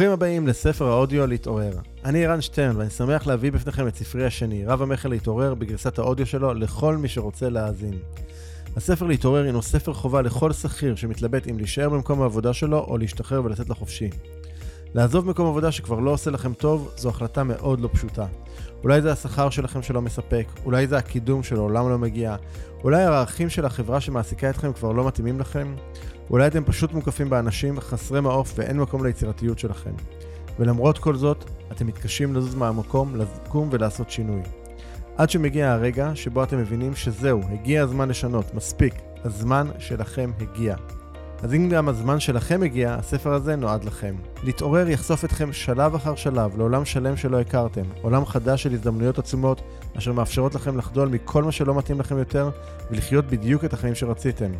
ברוכים הבאים לספר האודיו להתעורר. אני ערן שטרן ואני שמח להביא בפניכם את ספרי השני, רב המכר להתעורר, בגרסת האודיו שלו לכל מי שרוצה להאזין. הספר להתעורר הינו ספר חובה לכל שכיר שמתלבט אם להישאר במקום העבודה שלו או להשתחרר ולצאת לחופשי. לעזוב מקום עבודה שכבר לא עושה לכם טוב, זו החלטה מאוד לא פשוטה. אולי זה השכר שלכם שלא מספק, אולי זה הקידום שלעולם לא מגיע, אולי הערכים של החברה שמעסיקה אתכם כבר לא מתאימים לכם, אולי אתם פשוט מוקפים באנשים חסרי מעוף ואין מקום ליצירתיות שלכם. ולמרות כל זאת, אתם מתקשים לזוז מהמקום, לקום ולעשות שינוי. עד שמגיע הרגע שבו אתם מבינים שזהו, הגיע הזמן לשנות, מספיק, הזמן שלכם הגיע. אז אם גם הזמן שלכם הגיע, הספר הזה נועד לכם. להתעורר יחשוף אתכם שלב אחר שלב לעולם שלם שלא הכרתם, עולם חדש של הזדמנויות עצומות, אשר מאפשרות לכם לחדול מכל מה שלא מתאים לכם יותר, ולחיות בדיוק את החיים שרציתם.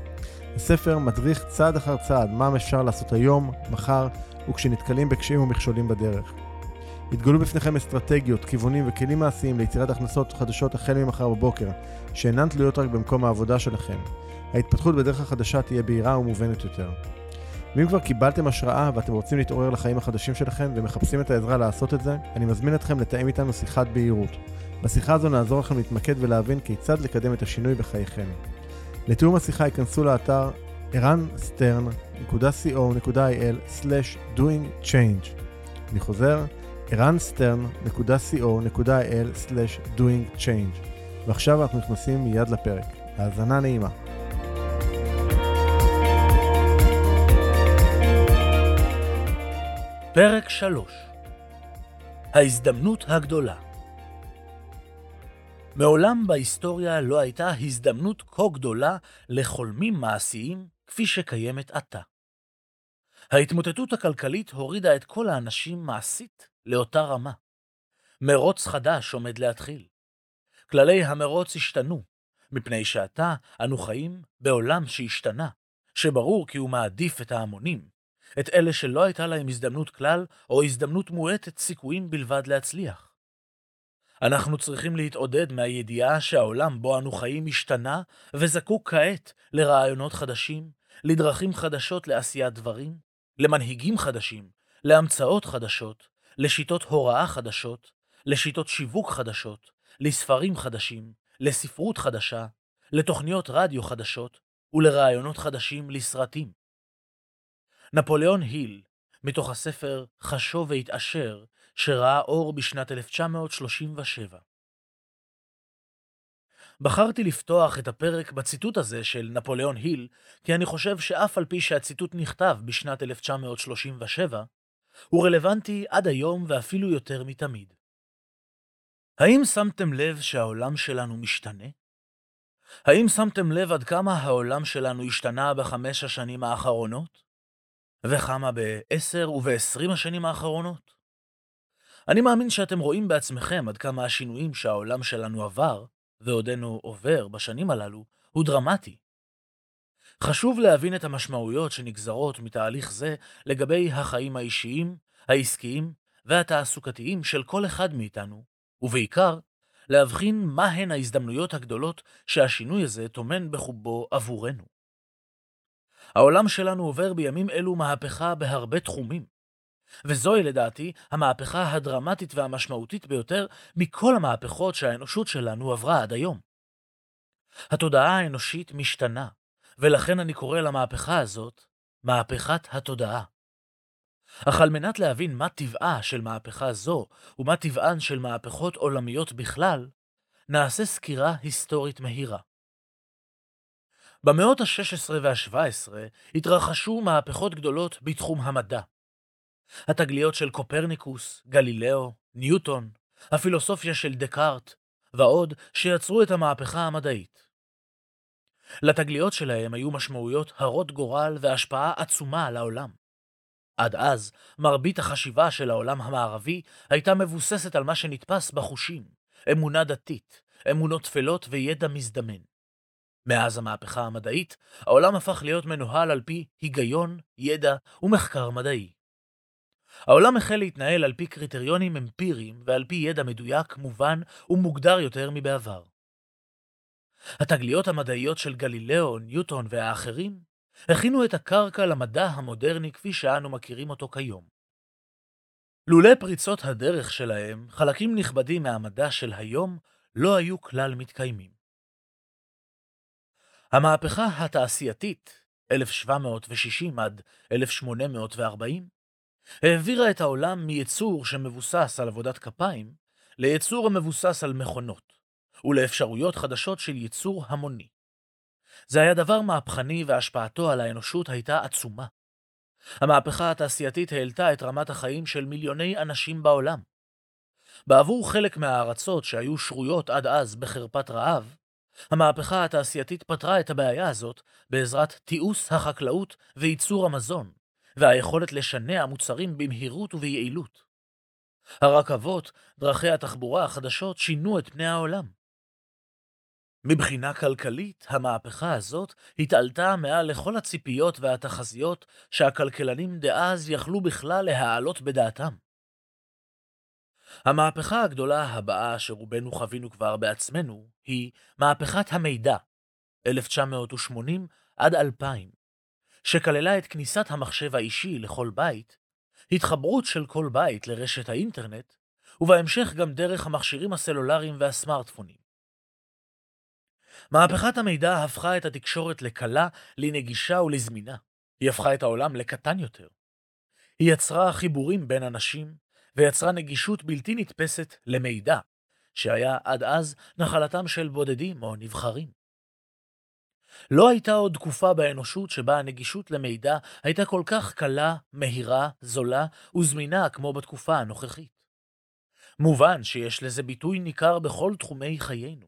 הספר מדריך צעד אחר צעד מה אפשר לעשות היום, מחר, וכשנתקלים בקשיים ומכשולים בדרך. יתגלו בפניכם אסטרטגיות, כיוונים וכלים מעשיים ליצירת הכנסות חדשות החל ממחר בבוקר, שאינן תלויות רק במקום העבודה שלכם. ההתפתחות בדרך החדשה תהיה בהירה ומובנת יותר. ואם כבר קיבלתם השראה ואתם רוצים להתעורר לחיים החדשים שלכם ומחפשים את העזרה לעשות את זה, אני מזמין אתכם לתאם איתנו שיחת בהירות. בשיחה הזו נעזור לכם להתמקד ולהבין כיצד לקדם את השינוי בחייכם. לתיאום השיחה ייכנסו לאתר ערנסטרן.co.il/doingchange אני חוזר, ערנסטרן.co.il/doingchange ועכשיו אנחנו נכנסים מיד לפרק. האזנה נעימה. פרק 3 ההזדמנות הגדולה מעולם בהיסטוריה לא הייתה הזדמנות כה גדולה לחולמים מעשיים כפי שקיימת עתה. ההתמוטטות הכלכלית הורידה את כל האנשים מעשית לאותה רמה. מרוץ חדש עומד להתחיל. כללי המרוץ השתנו, מפני שעתה אנו חיים בעולם שהשתנה, שברור כי הוא מעדיף את ההמונים, את אלה שלא הייתה להם הזדמנות כלל, או הזדמנות מועטת סיכויים בלבד להצליח. אנחנו צריכים להתעודד מהידיעה שהעולם בו אנו חיים השתנה, וזקוק כעת לרעיונות חדשים, לדרכים חדשות לעשיית דברים, למנהיגים חדשים, להמצאות חדשות, לשיטות הוראה חדשות, לשיטות שיווק חדשות, לספרים חדשים, לספרות חדשה, לתוכניות רדיו חדשות ולרעיונות חדשים לסרטים. נפוליאון היל, מתוך הספר "חשוב והתעשר", שראה אור בשנת 1937. בחרתי לפתוח את הפרק בציטוט הזה של נפוליאון היל, כי אני חושב שאף על פי שהציטוט נכתב בשנת 1937, הוא רלוונטי עד היום ואפילו יותר מתמיד. האם שמתם לב שהעולם שלנו משתנה? האם שמתם לב עד כמה העולם שלנו השתנה בחמש השנים האחרונות? וכמה בעשר ובעשרים השנים האחרונות? אני מאמין שאתם רואים בעצמכם עד כמה השינויים שהעולם שלנו עבר, ועודנו עובר בשנים הללו, הוא דרמטי. חשוב להבין את המשמעויות שנגזרות מתהליך זה לגבי החיים האישיים, העסקיים והתעסוקתיים של כל אחד מאיתנו, ובעיקר, להבחין מהן ההזדמנויות הגדולות שהשינוי הזה טומן בחובו עבורנו. העולם שלנו עובר בימים אלו מהפכה בהרבה תחומים, וזוהי לדעתי המהפכה הדרמטית והמשמעותית ביותר מכל המהפכות שהאנושות שלנו עברה עד היום. התודעה האנושית משתנה, ולכן אני קורא למהפכה הזאת מהפכת התודעה. אך על מנת להבין מה טבעה של מהפכה זו ומה טבען של מהפכות עולמיות בכלל, נעשה סקירה היסטורית מהירה. במאות ה-16 וה-17 התרחשו מהפכות גדולות בתחום המדע. התגליות של קופרניקוס, גלילאו, ניוטון, הפילוסופיה של דקארט, ועוד שיצרו את המהפכה המדעית. לתגליות שלהם היו משמעויות הרות גורל והשפעה עצומה על העולם. עד אז, מרבית החשיבה של העולם המערבי הייתה מבוססת על מה שנתפס בחושים, אמונה דתית, אמונות טפלות וידע מזדמן. מאז המהפכה המדעית, העולם הפך להיות מנוהל על פי היגיון, ידע ומחקר מדעי. העולם החל להתנהל על פי קריטריונים אמפיריים ועל פי ידע מדויק, מובן ומוגדר יותר מבעבר. התגליות המדעיות של גלילאו, ניוטון והאחרים הכינו את הקרקע למדע המודרני כפי שאנו מכירים אותו כיום. לולא פריצות הדרך שלהם, חלקים נכבדים מהמדע של היום לא היו כלל מתקיימים. המהפכה התעשייתית, 1760 עד 1840, העבירה את העולם מייצור שמבוסס על עבודת כפיים, ליצור המבוסס על מכונות, ולאפשרויות חדשות של ייצור המוני. זה היה דבר מהפכני והשפעתו על האנושות הייתה עצומה. המהפכה התעשייתית העלתה את רמת החיים של מיליוני אנשים בעולם. בעבור חלק מהארצות שהיו שרויות עד אז בחרפת רעב, המהפכה התעשייתית פתרה את הבעיה הזאת בעזרת תיעוש החקלאות וייצור המזון, והיכולת לשנע מוצרים במהירות וביעילות. הרכבות, דרכי התחבורה החדשות, שינו את פני העולם. מבחינה כלכלית, המהפכה הזאת התעלתה מעל לכל הציפיות והתחזיות שהכלכלנים דאז יכלו בכלל להעלות בדעתם. המהפכה הגדולה הבאה שרובנו חווינו כבר בעצמנו היא מהפכת המידע, 1980 עד 2000, שכללה את כניסת המחשב האישי לכל בית, התחברות של כל בית לרשת האינטרנט, ובהמשך גם דרך המכשירים הסלולריים והסמארטפונים. מהפכת המידע הפכה את התקשורת לקלה, לנגישה ולזמינה. היא הפכה את העולם לקטן יותר. היא יצרה חיבורים בין אנשים, ויצרה נגישות בלתי נתפסת למידע, שהיה עד אז נחלתם של בודדים או נבחרים. לא הייתה עוד תקופה באנושות שבה הנגישות למידע הייתה כל כך קלה, מהירה, זולה וזמינה כמו בתקופה הנוכחית. מובן שיש לזה ביטוי ניכר בכל תחומי חיינו.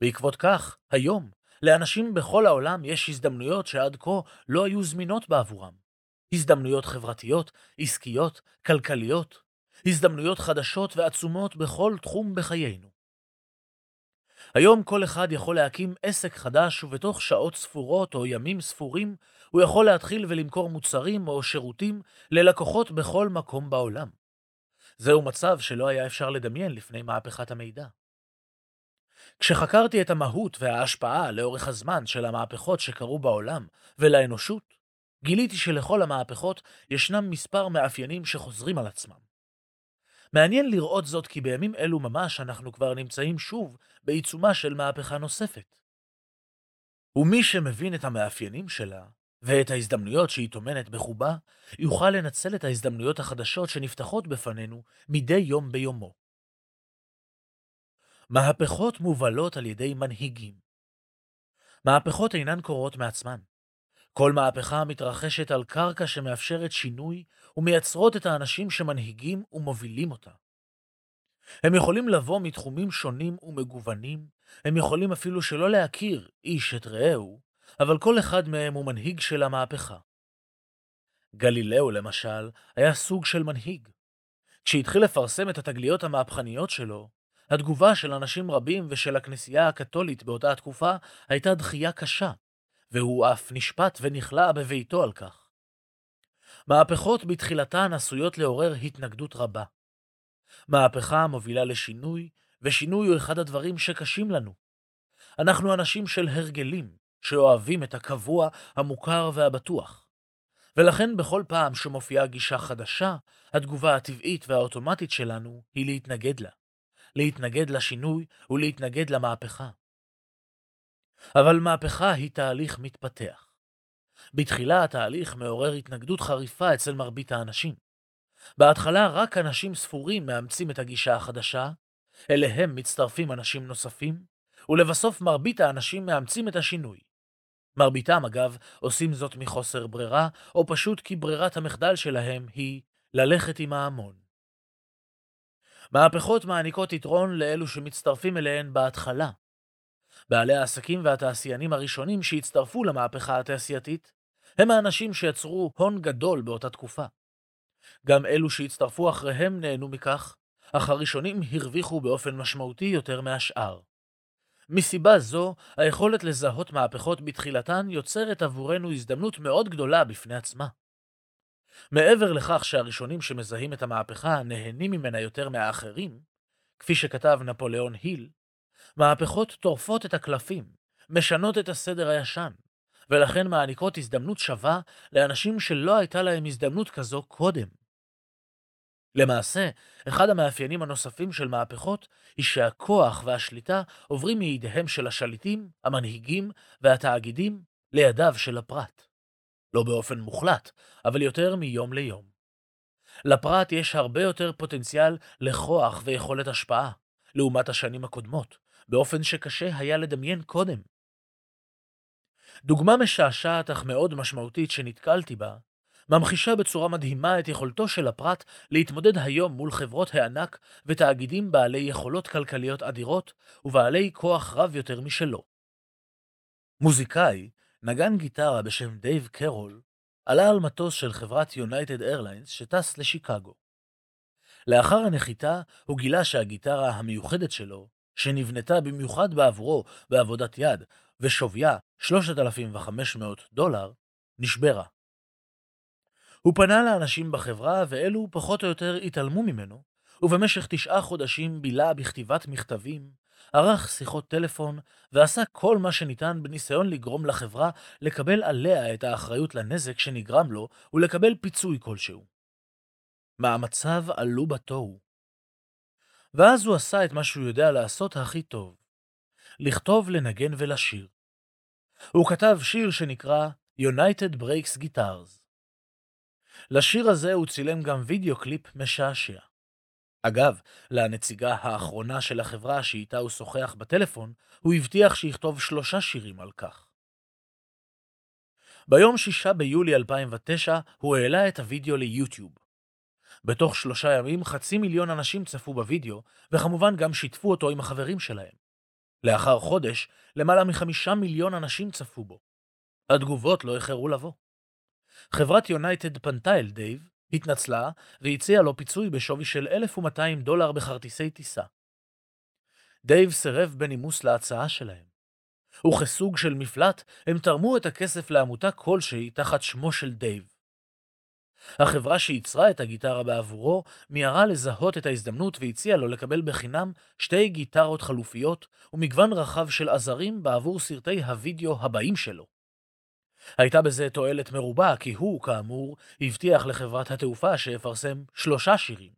בעקבות כך, היום, לאנשים בכל העולם יש הזדמנויות שעד כה לא היו זמינות בעבורם. הזדמנויות חברתיות, עסקיות, כלכליות, הזדמנויות חדשות ועצומות בכל תחום בחיינו. היום כל אחד יכול להקים עסק חדש ובתוך שעות ספורות או ימים ספורים הוא יכול להתחיל ולמכור מוצרים או שירותים ללקוחות בכל מקום בעולם. זהו מצב שלא היה אפשר לדמיין לפני מהפכת המידע. כשחקרתי את המהות וההשפעה לאורך הזמן של המהפכות שקרו בעולם ולאנושות, גיליתי שלכל המהפכות ישנם מספר מאפיינים שחוזרים על עצמם. מעניין לראות זאת כי בימים אלו ממש אנחנו כבר נמצאים שוב בעיצומה של מהפכה נוספת. ומי שמבין את המאפיינים שלה ואת ההזדמנויות שהיא טומנת בחובה, יוכל לנצל את ההזדמנויות החדשות שנפתחות בפנינו מדי יום ביומו. מהפכות מובלות על ידי מנהיגים. מהפכות אינן קורות מעצמן. כל מהפכה מתרחשת על קרקע שמאפשרת שינוי ומייצרות את האנשים שמנהיגים ומובילים אותה. הם יכולים לבוא מתחומים שונים ומגוונים, הם יכולים אפילו שלא להכיר איש את רעהו, אבל כל אחד מהם הוא מנהיג של המהפכה. גלילאו, למשל, היה סוג של מנהיג. כשהתחיל לפרסם את התגליות המהפכניות שלו, התגובה של אנשים רבים ושל הכנסייה הקתולית באותה התקופה הייתה דחייה קשה, והוא אף נשפט ונכלא בביתו על כך. מהפכות בתחילתן עשויות לעורר התנגדות רבה. מהפכה מובילה לשינוי, ושינוי הוא אחד הדברים שקשים לנו. אנחנו אנשים של הרגלים, שאוהבים את הקבוע, המוכר והבטוח. ולכן בכל פעם שמופיעה גישה חדשה, התגובה הטבעית והאוטומטית שלנו היא להתנגד לה. להתנגד לשינוי ולהתנגד למהפכה. אבל מהפכה היא תהליך מתפתח. בתחילה התהליך מעורר התנגדות חריפה אצל מרבית האנשים. בהתחלה רק אנשים ספורים מאמצים את הגישה החדשה, אליהם מצטרפים אנשים נוספים, ולבסוף מרבית האנשים מאמצים את השינוי. מרביתם, אגב, עושים זאת מחוסר ברירה, או פשוט כי ברירת המחדל שלהם היא ללכת עם ההמון. מהפכות מעניקות יתרון לאלו שמצטרפים אליהן בהתחלה, בעלי העסקים והתעשיינים הראשונים שהצטרפו למהפכה התעשייתית הם האנשים שיצרו הון גדול באותה תקופה. גם אלו שהצטרפו אחריהם נהנו מכך, אך הראשונים הרוויחו באופן משמעותי יותר מהשאר. מסיבה זו, היכולת לזהות מהפכות בתחילתן יוצרת עבורנו הזדמנות מאוד גדולה בפני עצמה. מעבר לכך שהראשונים שמזהים את המהפכה נהנים ממנה יותר מהאחרים, כפי שכתב נפוליאון היל, מהפכות טורפות את הקלפים, משנות את הסדר הישן, ולכן מעניקות הזדמנות שווה לאנשים שלא הייתה להם הזדמנות כזו קודם. למעשה, אחד המאפיינים הנוספים של מהפכות היא שהכוח והשליטה עוברים מידיהם של השליטים, המנהיגים והתאגידים לידיו של הפרט. לא באופן מוחלט, אבל יותר מיום ליום. לפרט יש הרבה יותר פוטנציאל לכוח ויכולת השפעה, לעומת השנים הקודמות, באופן שקשה היה לדמיין קודם. דוגמה משעשעת אך מאוד משמעותית שנתקלתי בה, ממחישה בצורה מדהימה את יכולתו של הפרט להתמודד היום מול חברות הענק ותאגידים בעלי יכולות כלכליות אדירות ובעלי כוח רב יותר משלו. מוזיקאי, נגן גיטרה בשם דייב קרול, עלה על מטוס של חברת יונייטד איירליינס שטס לשיקגו. לאחר הנחיתה הוא גילה שהגיטרה המיוחדת שלו, שנבנתה במיוחד בעבורו בעבודת יד ושוויה 3,500 דולר, נשברה. הוא פנה לאנשים בחברה ואלו פחות או יותר התעלמו ממנו, ובמשך תשעה חודשים בילה בכתיבת מכתבים, ערך שיחות טלפון ועשה כל מה שניתן בניסיון לגרום לחברה לקבל עליה את האחריות לנזק שנגרם לו ולקבל פיצוי כלשהו. מאמציו עלו בתוהו. ואז הוא עשה את מה שהוא יודע לעשות הכי טוב, לכתוב, לנגן ולשיר. הוא כתב שיר שנקרא United Breaks Guitars. לשיר הזה הוא צילם גם וידאו קליפ משעשע. אגב, לנציגה האחרונה של החברה שאיתה הוא שוחח בטלפון, הוא הבטיח שיכתוב שלושה שירים על כך. ביום 6 ביולי 2009 הוא העלה את הוידאו ליוטיוב. בתוך שלושה ימים חצי מיליון אנשים צפו בוידאו, וכמובן גם שיתפו אותו עם החברים שלהם. לאחר חודש, למעלה מחמישה מיליון אנשים צפו בו. התגובות לא איחרו לבוא. חברת יונייטד פנתה אל דייב, התנצלה והציעה לו פיצוי בשווי של 1,200 דולר בכרטיסי טיסה. דייב סירב בנימוס להצעה שלהם. וכסוג של מפלט, הם תרמו את הכסף לעמותה כלשהי תחת שמו של דייב. החברה שייצרה את הגיטרה בעבורו מיהרה לזהות את ההזדמנות והציעה לו לקבל בחינם שתי גיטרות חלופיות ומגוון רחב של עזרים בעבור סרטי הווידאו הבאים שלו. הייתה בזה תועלת מרובה, כי הוא, כאמור, הבטיח לחברת התעופה שיפרסם שלושה שירים.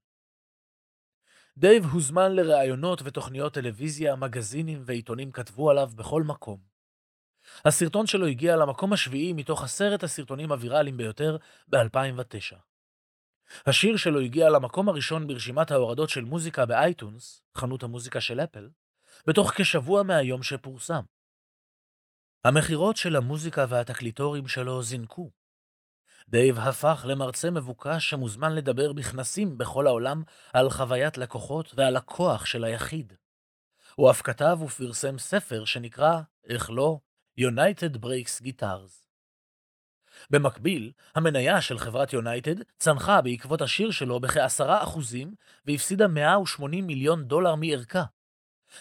דייב הוזמן לראיונות ותוכניות טלוויזיה, מגזינים ועיתונים כתבו עליו בכל מקום. הסרטון שלו הגיע למקום השביעי מתוך עשרת הסרטונים הוויראליים ביותר ב-2009. השיר שלו הגיע למקום הראשון ברשימת ההורדות של מוזיקה באייטונס, חנות המוזיקה של אפל, בתוך כשבוע מהיום שפורסם. המכירות של המוזיקה והתקליטורים שלו זינקו. דייב הפך למרצה מבוקש שמוזמן לדבר בכנסים בכל העולם על חוויית לקוחות ועל הכוח של היחיד. הוא אף כתב ופרסם ספר שנקרא, איך לא, United Breaks Guitars. במקביל, המניה של חברת יונייטד צנחה בעקבות השיר שלו בכעשרה אחוזים והפסידה 180 מיליון דולר מערכה.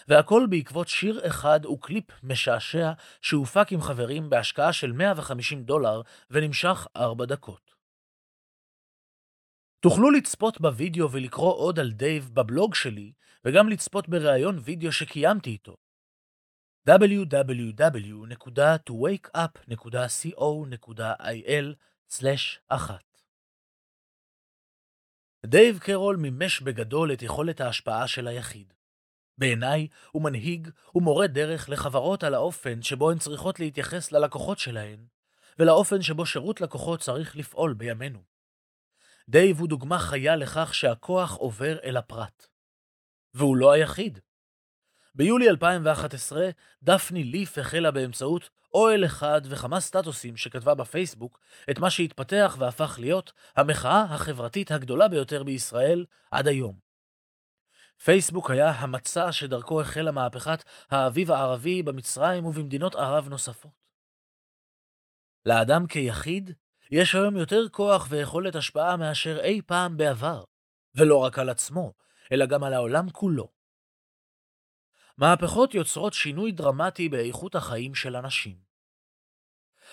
והכל בעקבות שיר אחד וקליפ משעשע שהופק עם חברים בהשקעה של 150 דולר ונמשך 4 דקות. תוכלו לצפות בווידאו ולקרוא עוד על דייב בבלוג שלי, וגם לצפות בריאיון וידאו שקיימתי איתו. www.wakeup.co.il/1 דייב קרול מימש בגדול את יכולת ההשפעה של היחיד. בעיניי הוא מנהיג ומורה דרך לחברות על האופן שבו הן צריכות להתייחס ללקוחות שלהן, ולאופן שבו שירות לקוחות צריך לפעול בימינו. דייב הוא דוגמה חיה לכך שהכוח עובר אל הפרט. והוא לא היחיד. ביולי 2011, דפני ליף החלה באמצעות אוהל אחד וכמה סטטוסים שכתבה בפייסבוק את מה שהתפתח והפך להיות המחאה החברתית הגדולה ביותר בישראל עד היום. פייסבוק היה המצע שדרכו החלה מהפכת האביב הערבי במצרים ובמדינות ערב נוספות. לאדם כיחיד יש היום יותר כוח ויכולת השפעה מאשר אי פעם בעבר, ולא רק על עצמו, אלא גם על העולם כולו. מהפכות יוצרות שינוי דרמטי באיכות החיים של אנשים.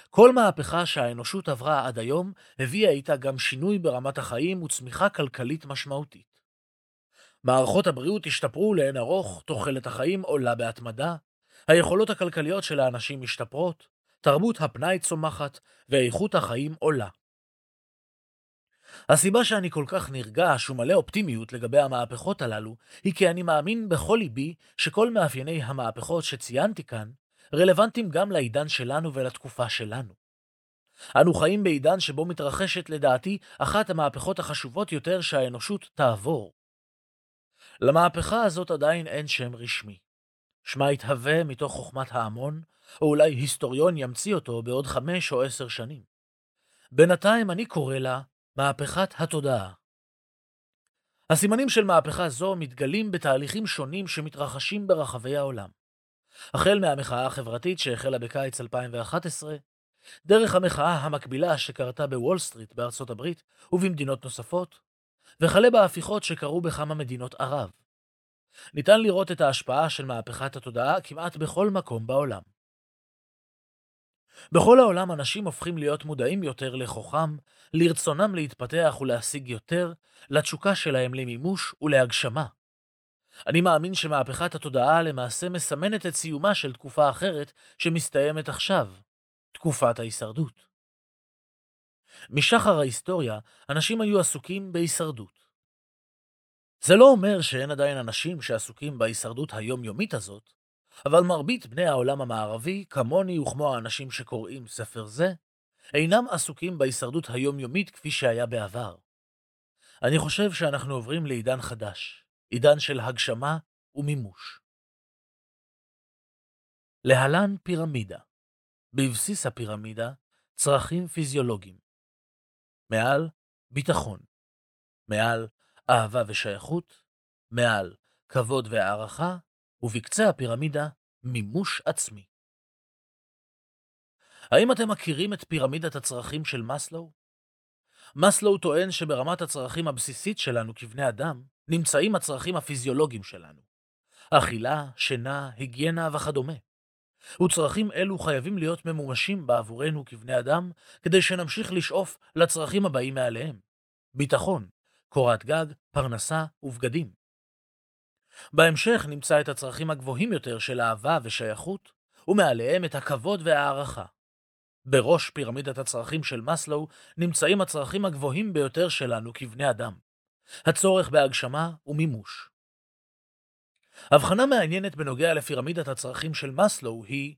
כל מהפכה שהאנושות עברה עד היום הביאה איתה גם שינוי ברמת החיים וצמיחה כלכלית משמעותית. מערכות הבריאות השתפרו לאין ארוך, תוחלת החיים עולה בהתמדה, היכולות הכלכליות של האנשים משתפרות, תרבות הפנאי צומחת, ואיכות החיים עולה. הסיבה שאני כל כך נרגש ומלא אופטימיות לגבי המהפכות הללו, היא כי אני מאמין בכל ליבי שכל מאפייני המהפכות שציינתי כאן, רלוונטיים גם לעידן שלנו ולתקופה שלנו. אנו חיים בעידן שבו מתרחשת לדעתי אחת המהפכות החשובות יותר שהאנושות תעבור. למהפכה הזאת עדיין אין שם רשמי. שמה יתהווה מתוך חוכמת ההמון, או אולי היסטוריון ימציא אותו בעוד חמש או עשר שנים. בינתיים אני קורא לה מהפכת התודעה. הסימנים של מהפכה זו מתגלים בתהליכים שונים שמתרחשים ברחבי העולם. החל מהמחאה החברתית שהחלה בקיץ 2011, דרך המחאה המקבילה שקרתה בוול סטריט בארצות הברית ובמדינות נוספות, וכלה בהפיכות שקרו בכמה מדינות ערב. ניתן לראות את ההשפעה של מהפכת התודעה כמעט בכל מקום בעולם. בכל העולם אנשים הופכים להיות מודעים יותר לכוחם, לרצונם להתפתח ולהשיג יותר, לתשוקה שלהם למימוש ולהגשמה. אני מאמין שמהפכת התודעה למעשה מסמנת את סיומה של תקופה אחרת שמסתיימת עכשיו, תקופת ההישרדות. משחר ההיסטוריה, אנשים היו עסוקים בהישרדות. זה לא אומר שאין עדיין אנשים שעסוקים בהישרדות היומיומית הזאת, אבל מרבית בני העולם המערבי, כמוני וכמו האנשים שקוראים ספר זה, אינם עסוקים בהישרדות היומיומית כפי שהיה בעבר. אני חושב שאנחנו עוברים לעידן חדש, עידן של הגשמה ומימוש. להלן פירמידה. בבסיס הפירמידה, צרכים פיזיולוגיים. מעל, ביטחון. מעל, אהבה ושייכות. מעל, כבוד והערכה. ובקצה הפירמידה, מימוש עצמי. האם אתם מכירים את פירמידת הצרכים של מאסלו? מאסלו טוען שברמת הצרכים הבסיסית שלנו כבני אדם, נמצאים הצרכים הפיזיולוגיים שלנו. אכילה, שינה, היגיינה וכדומה. וצרכים אלו חייבים להיות ממומשים בעבורנו כבני אדם, כדי שנמשיך לשאוף לצרכים הבאים מעליהם. ביטחון, קורת גג, פרנסה ובגדים. בהמשך נמצא את הצרכים הגבוהים יותר של אהבה ושייכות, ומעליהם את הכבוד והערכה. בראש פירמידת הצרכים של מאסלו נמצאים הצרכים הגבוהים ביותר שלנו כבני אדם. הצורך בהגשמה ומימוש. הבחנה מעניינת בנוגע לפירמידת הצרכים של מאסלו היא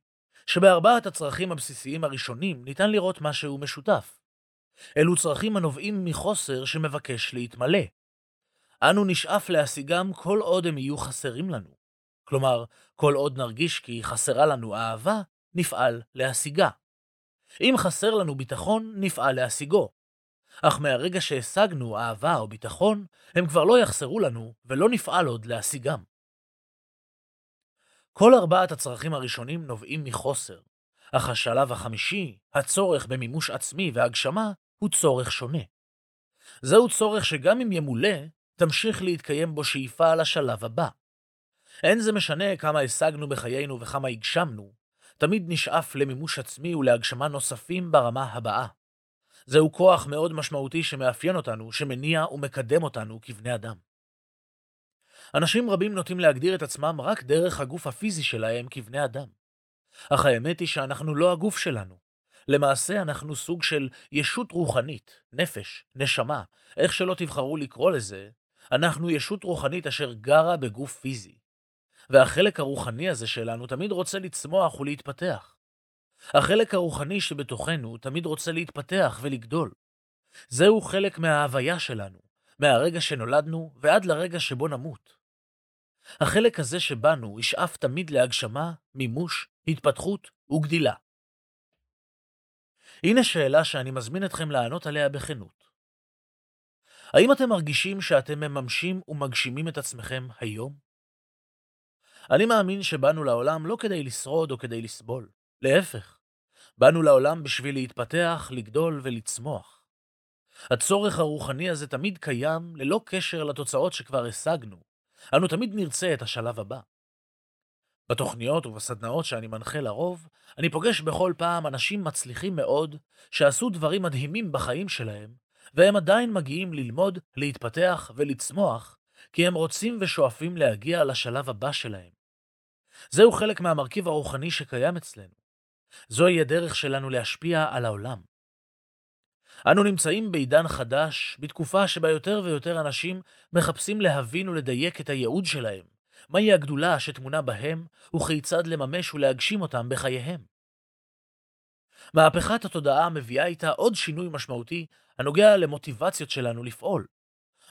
שבארבעת הצרכים הבסיסיים הראשונים ניתן לראות משהו משותף. אלו צרכים הנובעים מחוסר שמבקש להתמלא, אנו נשאף להשיגם כל עוד הם יהיו חסרים לנו. כלומר, כל עוד נרגיש כי חסרה לנו אהבה, נפעל להשיגה. אם חסר לנו ביטחון, נפעל להשיגו. אך מהרגע שהשגנו אהבה או ביטחון, הם כבר לא יחסרו לנו ולא נפעל עוד להשיגם. כל ארבעת הצרכים הראשונים נובעים מחוסר, אך השלב החמישי, הצורך במימוש עצמי והגשמה, הוא צורך שונה. זהו צורך שגם אם ימולא, תמשיך להתקיים בו שאיפה לשלב הבא. אין זה משנה כמה השגנו בחיינו וכמה הגשמנו, תמיד נשאף למימוש עצמי ולהגשמה נוספים ברמה הבאה. זהו כוח מאוד משמעותי שמאפיין אותנו, שמניע ומקדם אותנו כבני אדם. אנשים רבים נוטים להגדיר את עצמם רק דרך הגוף הפיזי שלהם כבני אדם. אך האמת היא שאנחנו לא הגוף שלנו. למעשה אנחנו סוג של ישות רוחנית, נפש, נשמה, איך שלא תבחרו לקרוא לזה, אנחנו ישות רוחנית אשר גרה בגוף פיזי. והחלק הרוחני הזה שלנו תמיד רוצה לצמוח ולהתפתח. החלק הרוחני שבתוכנו תמיד רוצה להתפתח ולגדול. זהו חלק מההוויה שלנו, מהרגע שנולדנו ועד לרגע שבו נמות. החלק הזה שבנו ישאף תמיד להגשמה, מימוש, התפתחות וגדילה. הנה שאלה שאני מזמין אתכם לענות עליה בכנות. האם אתם מרגישים שאתם מממשים ומגשימים את עצמכם היום? אני מאמין שבאנו לעולם לא כדי לשרוד או כדי לסבול. להפך, באנו לעולם בשביל להתפתח, לגדול ולצמוח. הצורך הרוחני הזה תמיד קיים ללא קשר לתוצאות שכבר השגנו. אנו תמיד נרצה את השלב הבא. בתוכניות ובסדנאות שאני מנחה לרוב, אני פוגש בכל פעם אנשים מצליחים מאוד, שעשו דברים מדהימים בחיים שלהם, והם עדיין מגיעים ללמוד, להתפתח ולצמוח, כי הם רוצים ושואפים להגיע לשלב הבא שלהם. זהו חלק מהמרכיב הרוחני שקיים אצלנו. זוהי הדרך שלנו להשפיע על העולם. אנו נמצאים בעידן חדש, בתקופה שבה יותר ויותר אנשים מחפשים להבין ולדייק את הייעוד שלהם, מהי הגדולה שטמונה בהם, וכיצד לממש ולהגשים אותם בחייהם. מהפכת התודעה מביאה איתה עוד שינוי משמעותי הנוגע למוטיבציות שלנו לפעול.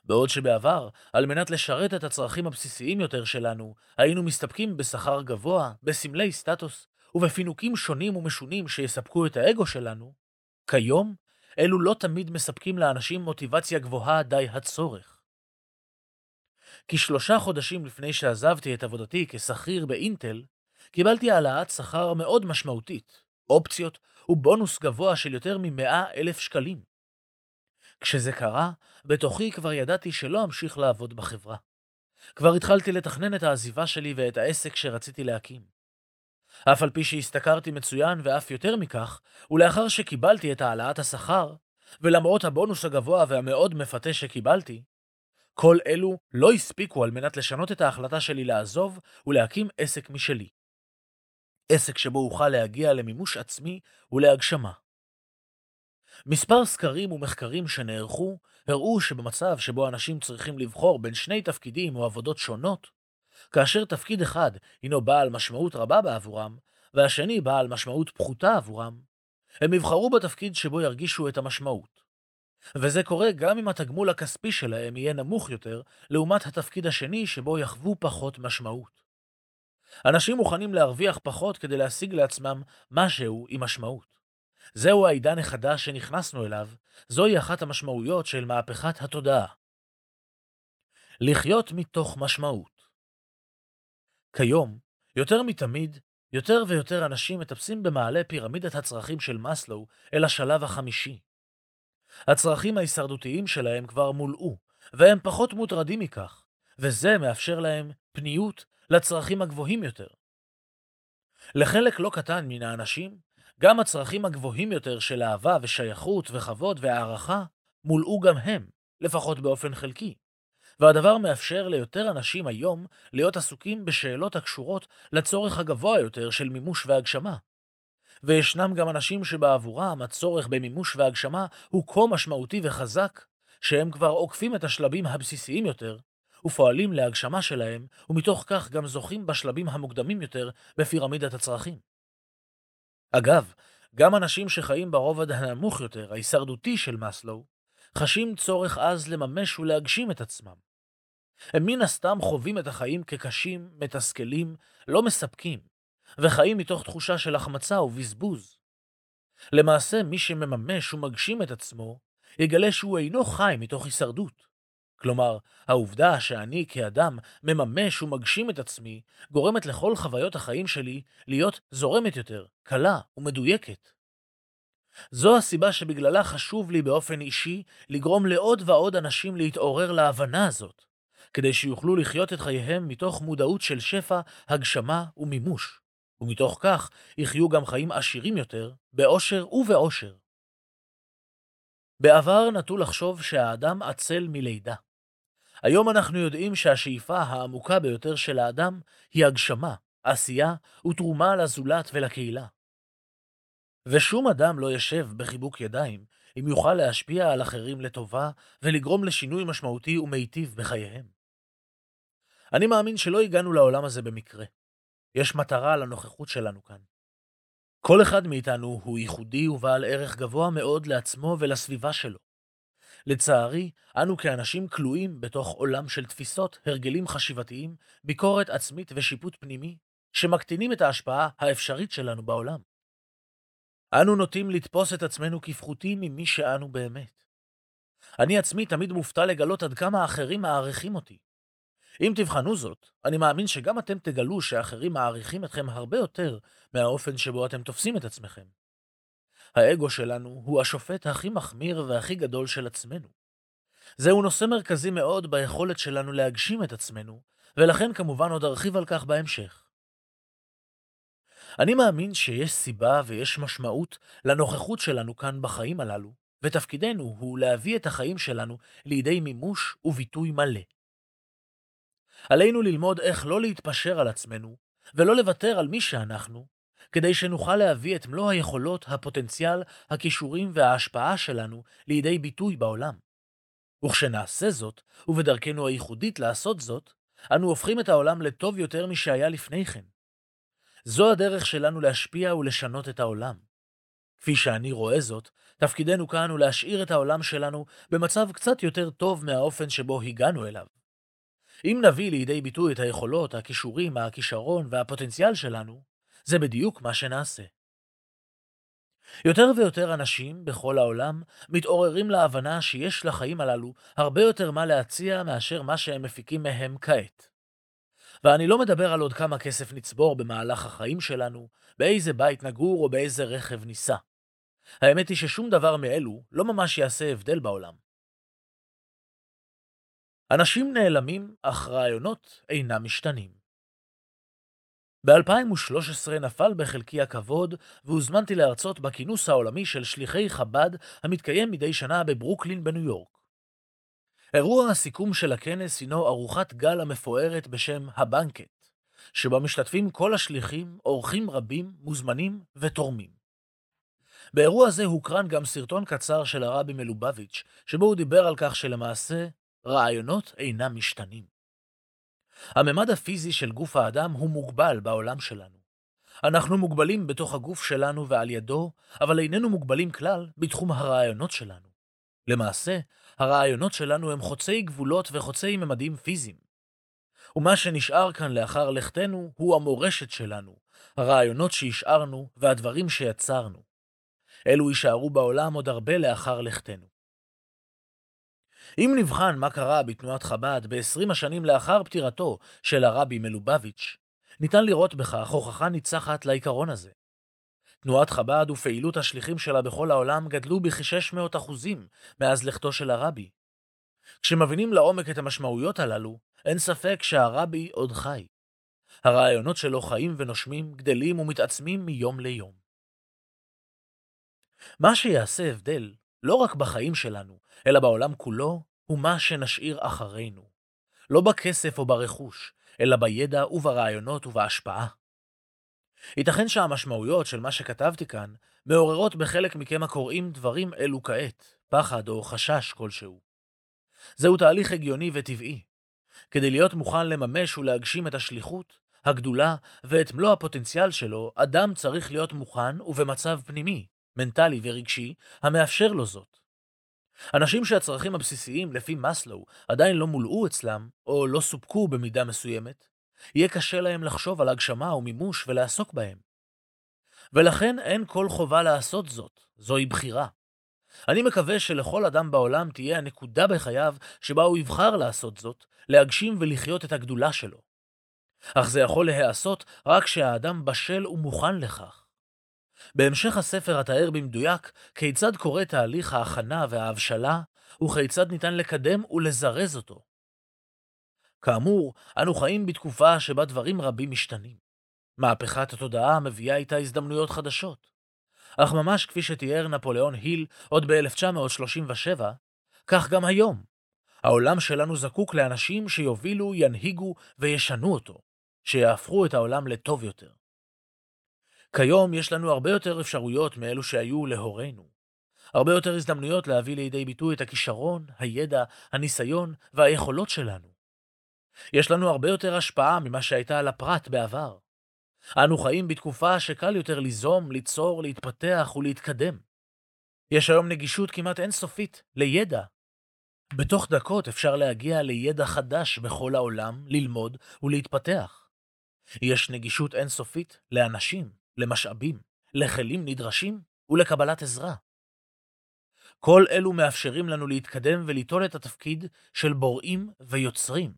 בעוד שבעבר, על מנת לשרת את הצרכים הבסיסיים יותר שלנו, היינו מסתפקים בשכר גבוה, בסמלי סטטוס ובפינוקים שונים ומשונים שיספקו את האגו שלנו, כיום, אלו לא תמיד מספקים לאנשים מוטיבציה גבוהה די הצורך. כשלושה חודשים לפני שעזבתי את עבודתי כשכיר באינטל, קיבלתי העלאת שכר מאוד משמעותית, אופציות ובונוס גבוה של יותר מ-100 אלף שקלים. כשזה קרה, בתוכי כבר ידעתי שלא אמשיך לעבוד בחברה. כבר התחלתי לתכנן את העזיבה שלי ואת העסק שרציתי להקים. אף על פי שהשתכרתי מצוין ואף יותר מכך, ולאחר שקיבלתי את העלאת השכר, ולמרות הבונוס הגבוה והמאוד מפתה שקיבלתי, כל אלו לא הספיקו על מנת לשנות את ההחלטה שלי לעזוב ולהקים עסק משלי. עסק שבו אוכל להגיע למימוש עצמי ולהגשמה. מספר סקרים ומחקרים שנערכו הראו שבמצב שבו אנשים צריכים לבחור בין שני תפקידים או עבודות שונות, כאשר תפקיד אחד הינו בעל משמעות רבה בעבורם, והשני בעל משמעות פחותה עבורם, הם יבחרו בתפקיד שבו ירגישו את המשמעות. וזה קורה גם אם התגמול הכספי שלהם יהיה נמוך יותר, לעומת התפקיד השני שבו יחוו פחות משמעות. אנשים מוכנים להרוויח פחות כדי להשיג לעצמם משהו עם משמעות. זהו העידן החדש שנכנסנו אליו, זוהי אחת המשמעויות של מהפכת התודעה. לחיות מתוך משמעות. כיום, יותר מתמיד, יותר ויותר אנשים מטפסים במעלה פירמידת הצרכים של מאסלו אל השלב החמישי. הצרכים ההישרדותיים שלהם כבר מולאו, והם פחות מוטרדים מכך, וזה מאפשר להם פניות לצרכים הגבוהים יותר. לחלק לא קטן מן האנשים, גם הצרכים הגבוהים יותר של אהבה ושייכות וכבוד והערכה מולאו גם הם, לפחות באופן חלקי. והדבר מאפשר ליותר אנשים היום להיות עסוקים בשאלות הקשורות לצורך הגבוה יותר של מימוש והגשמה. וישנם גם אנשים שבעבורם הצורך במימוש והגשמה הוא כה משמעותי וחזק, שהם כבר עוקפים את השלבים הבסיסיים יותר, ופועלים להגשמה שלהם, ומתוך כך גם זוכים בשלבים המוקדמים יותר בפירמידת הצרכים. אגב, גם אנשים שחיים ברובד הנמוך יותר, ההישרדותי של מאסלו, חשים צורך עז לממש ולהגשים את עצמם. הם מן הסתם חווים את החיים כקשים, מתסכלים, לא מספקים, וחיים מתוך תחושה של החמצה ובזבוז. למעשה, מי שמממש ומגשים את עצמו, יגלה שהוא אינו חי מתוך הישרדות. כלומר, העובדה שאני כאדם מממש ומגשים את עצמי, גורמת לכל חוויות החיים שלי להיות זורמת יותר, קלה ומדויקת. זו הסיבה שבגללה חשוב לי באופן אישי לגרום לעוד ועוד אנשים להתעורר להבנה הזאת, כדי שיוכלו לחיות את חייהם מתוך מודעות של שפע, הגשמה ומימוש, ומתוך כך יחיו גם חיים עשירים יותר, באושר ובאושר. בעבר נטו לחשוב שהאדם עצל מלידה. היום אנחנו יודעים שהשאיפה העמוקה ביותר של האדם היא הגשמה, עשייה ותרומה לזולת ולקהילה. ושום אדם לא ישב בחיבוק ידיים אם יוכל להשפיע על אחרים לטובה ולגרום לשינוי משמעותי ומיטיב בחייהם. אני מאמין שלא הגענו לעולם הזה במקרה. יש מטרה לנוכחות שלנו כאן. כל אחד מאיתנו הוא ייחודי ובעל ערך גבוה מאוד לעצמו ולסביבה שלו. לצערי, אנו כאנשים כלואים בתוך עולם של תפיסות, הרגלים חשיבתיים, ביקורת עצמית ושיפוט פנימי, שמקטינים את ההשפעה האפשרית שלנו בעולם. אנו נוטים לתפוס את עצמנו כפחותים ממי שאנו באמת. אני עצמי תמיד מופתע לגלות עד כמה האחרים מעריכים אותי. אם תבחנו זאת, אני מאמין שגם אתם תגלו שאחרים מעריכים אתכם הרבה יותר מהאופן שבו אתם תופסים את עצמכם. האגו שלנו הוא השופט הכי מחמיר והכי גדול של עצמנו. זהו נושא מרכזי מאוד ביכולת שלנו להגשים את עצמנו, ולכן כמובן עוד ארחיב על כך בהמשך. אני מאמין שיש סיבה ויש משמעות לנוכחות שלנו כאן בחיים הללו, ותפקידנו הוא להביא את החיים שלנו לידי מימוש וביטוי מלא. עלינו ללמוד איך לא להתפשר על עצמנו, ולא לוותר על מי שאנחנו, כדי שנוכל להביא את מלוא היכולות, הפוטנציאל, הכישורים וההשפעה שלנו לידי ביטוי בעולם. וכשנעשה זאת, ובדרכנו הייחודית לעשות זאת, אנו הופכים את העולם לטוב יותר משהיה לפני כן. זו הדרך שלנו להשפיע ולשנות את העולם. כפי שאני רואה זאת, תפקידנו כאן הוא להשאיר את העולם שלנו במצב קצת יותר טוב מהאופן שבו הגענו אליו. אם נביא לידי ביטוי את היכולות, הכישורים, הכישרון והפוטנציאל שלנו, זה בדיוק מה שנעשה. יותר ויותר אנשים בכל העולם מתעוררים להבנה שיש לחיים הללו הרבה יותר מה להציע מאשר מה שהם מפיקים מהם כעת. ואני לא מדבר על עוד כמה כסף נצבור במהלך החיים שלנו, באיזה בית נגור או באיזה רכב ניסע. האמת היא ששום דבר מאלו לא ממש יעשה הבדל בעולם. אנשים נעלמים, אך רעיונות אינם משתנים. ב-2013 נפל בחלקי הכבוד והוזמנתי להרצות בכינוס העולמי של שליחי חב"ד המתקיים מדי שנה בברוקלין בניו יורק. אירוע הסיכום של הכנס הינו ארוחת גל המפוארת בשם הבנקט, שבה משתתפים כל השליחים, אורחים רבים, מוזמנים ותורמים. באירוע זה הוקרן גם סרטון קצר של הרבי מלובביץ', שבו הוא דיבר על כך שלמעשה רעיונות אינם משתנים. הממד הפיזי של גוף האדם הוא מוגבל בעולם שלנו. אנחנו מוגבלים בתוך הגוף שלנו ועל ידו, אבל איננו מוגבלים כלל בתחום הרעיונות שלנו. למעשה, הרעיונות שלנו הם חוצי גבולות וחוצי ממדים פיזיים. ומה שנשאר כאן לאחר לכתנו הוא המורשת שלנו, הרעיונות שהשארנו והדברים שיצרנו. אלו יישארו בעולם עוד הרבה לאחר לכתנו. אם נבחן מה קרה בתנועת חב"ד ב-20 השנים לאחר פטירתו של הרבי מלובביץ', ניתן לראות בכך הוכחה ניצחת לעיקרון הזה. תנועת חב"ד ופעילות השליחים שלה בכל העולם גדלו בכ-600 אחוזים מאז לכתו של הרבי. כשמבינים לעומק את המשמעויות הללו, אין ספק שהרבי עוד חי. הרעיונות שלו חיים ונושמים, גדלים ומתעצמים מיום ליום. מה שיעשה הבדל, לא רק בחיים שלנו, אלא בעולם כולו, הוא מה שנשאיר אחרינו. לא בכסף או ברכוש, אלא בידע וברעיונות ובהשפעה. ייתכן שהמשמעויות של מה שכתבתי כאן מעוררות בחלק מכם הקוראים דברים אלו כעת, פחד או חשש כלשהו. זהו תהליך הגיוני וטבעי. כדי להיות מוכן לממש ולהגשים את השליחות, הגדולה ואת מלוא הפוטנציאל שלו, אדם צריך להיות מוכן ובמצב פנימי, מנטלי ורגשי, המאפשר לו זאת. אנשים שהצרכים הבסיסיים לפי מאסלו עדיין לא מולאו אצלם, או לא סופקו במידה מסוימת, יהיה קשה להם לחשוב על הגשמה ומימוש ולעסוק בהם. ולכן אין כל חובה לעשות זאת, זוהי בחירה. אני מקווה שלכל אדם בעולם תהיה הנקודה בחייו שבה הוא יבחר לעשות זאת, להגשים ולחיות את הגדולה שלו. אך זה יכול להיעשות רק כשהאדם בשל ומוכן לכך. בהמשך הספר אתאר במדויק כיצד קורה תהליך ההכנה וההבשלה, וכיצד ניתן לקדם ולזרז אותו. כאמור, אנו חיים בתקופה שבה דברים רבים משתנים. מהפכת התודעה מביאה איתה הזדמנויות חדשות. אך ממש כפי שתיאר נפוליאון היל עוד ב-1937, כך גם היום. העולם שלנו זקוק לאנשים שיובילו, ינהיגו וישנו אותו, שיהפכו את העולם לטוב יותר. כיום יש לנו הרבה יותר אפשרויות מאלו שהיו להורינו. הרבה יותר הזדמנויות להביא לידי ביטוי את הכישרון, הידע, הניסיון והיכולות שלנו. יש לנו הרבה יותר השפעה ממה שהייתה על הפרט בעבר. אנו חיים בתקופה שקל יותר ליזום, ליצור, להתפתח ולהתקדם. יש היום נגישות כמעט אינסופית לידע. בתוך דקות אפשר להגיע לידע חדש בכל העולם, ללמוד ולהתפתח. יש נגישות אינסופית לאנשים, למשאבים, לכלים נדרשים ולקבלת עזרה. כל אלו מאפשרים לנו להתקדם וליטול את התפקיד של בוראים ויוצרים.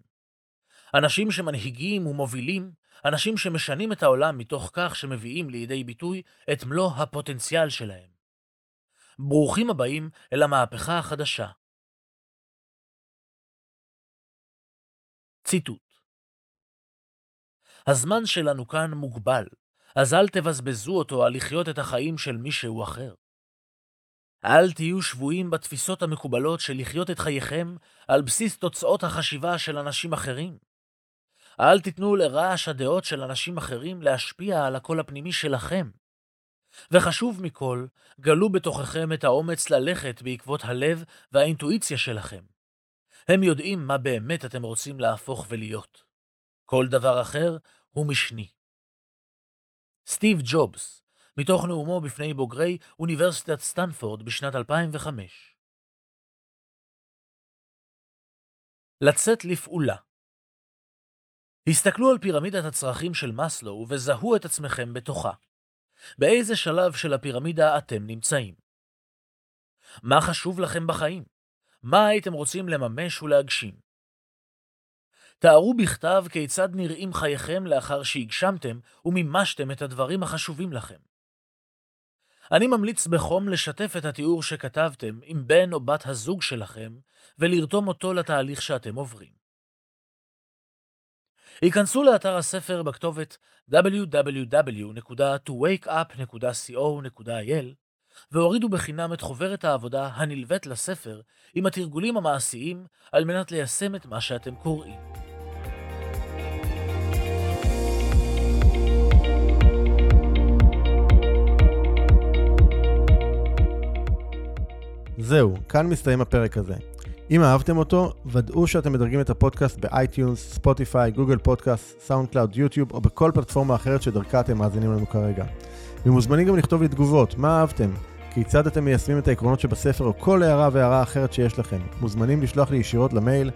אנשים שמנהיגים ומובילים, אנשים שמשנים את העולם מתוך כך שמביאים לידי ביטוי את מלוא הפוטנציאל שלהם. ברוכים הבאים אל המהפכה החדשה. ציטוט הזמן שלנו כאן מוגבל, אז אל תבזבזו אותו על לחיות את החיים של מישהו אחר. אל תהיו שבויים בתפיסות המקובלות של לחיות את חייכם על בסיס תוצאות החשיבה של אנשים אחרים. אל תיתנו לרעש הדעות של אנשים אחרים להשפיע על הקול הפנימי שלכם. וחשוב מכל, גלו בתוככם את האומץ ללכת בעקבות הלב והאינטואיציה שלכם. הם יודעים מה באמת אתם רוצים להפוך ולהיות. כל דבר אחר הוא משני. סטיב ג'ובס, מתוך נאומו בפני בוגרי אוניברסיטת סטנפורד בשנת 2005. לצאת לפעולה הסתכלו על פירמידת הצרכים של מאסלו וזהו את עצמכם בתוכה. באיזה שלב של הפירמידה אתם נמצאים? מה חשוב לכם בחיים? מה הייתם רוצים לממש ולהגשים? תארו בכתב כיצד נראים חייכם לאחר שהגשמתם ומימשתם את הדברים החשובים לכם. אני ממליץ בחום לשתף את התיאור שכתבתם עם בן או בת הזוג שלכם ולרתום אותו לתהליך שאתם עוברים. היכנסו לאתר הספר בכתובת www.towakeup.co.il והורידו בחינם את חוברת העבודה הנלווית לספר עם התרגולים המעשיים על מנת ליישם את מה שאתם קוראים. זהו, כאן מסתיים הפרק הזה. אם אהבתם אותו, ודאו שאתם מדרגים את הפודקאסט ב iTunes, Spotify, Google Podcast, SoundCloud, YouTube או בכל פלטפורמה אחרת שדרכה אתם מאזינים לנו כרגע. ומוזמנים גם לכתוב לי תגובות, מה אהבתם? כיצד אתם מיישמים את העקרונות שבספר או כל הערה והערה אחרת שיש לכם. מוזמנים לשלוח לי ישירות למייל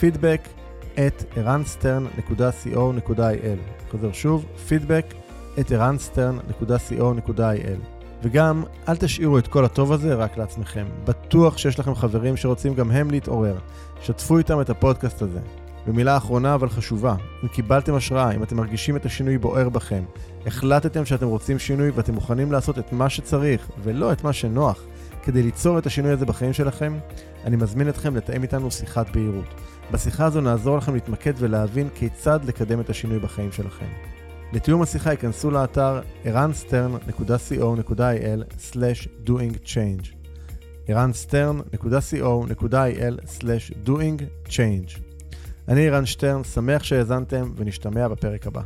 feedback at ערנסטרן.co.il חוזר שוב, feedback at ערנסטרן.co.il וגם, אל תשאירו את כל הטוב הזה רק לעצמכם. בטוח שיש לכם חברים שרוצים גם הם להתעורר. שתפו איתם את הפודקאסט הזה. ומילה אחרונה אבל חשובה, אם קיבלתם השראה, אם אתם מרגישים את השינוי בוער בכם, החלטתם שאתם רוצים שינוי ואתם מוכנים לעשות את מה שצריך, ולא את מה שנוח, כדי ליצור את השינוי הזה בחיים שלכם, אני מזמין אתכם לתאם איתנו שיחת בהירות. בשיחה הזו נעזור לכם להתמקד ולהבין כיצד לקדם את השינוי בחיים שלכם. לתיאום השיחה ייכנסו לאתר ערנסטרן.co.il/doingchange ערנסטרן.co.il/doingchange אני ערן שטרן, שמח שהאזנתם ונשתמע בפרק הבא.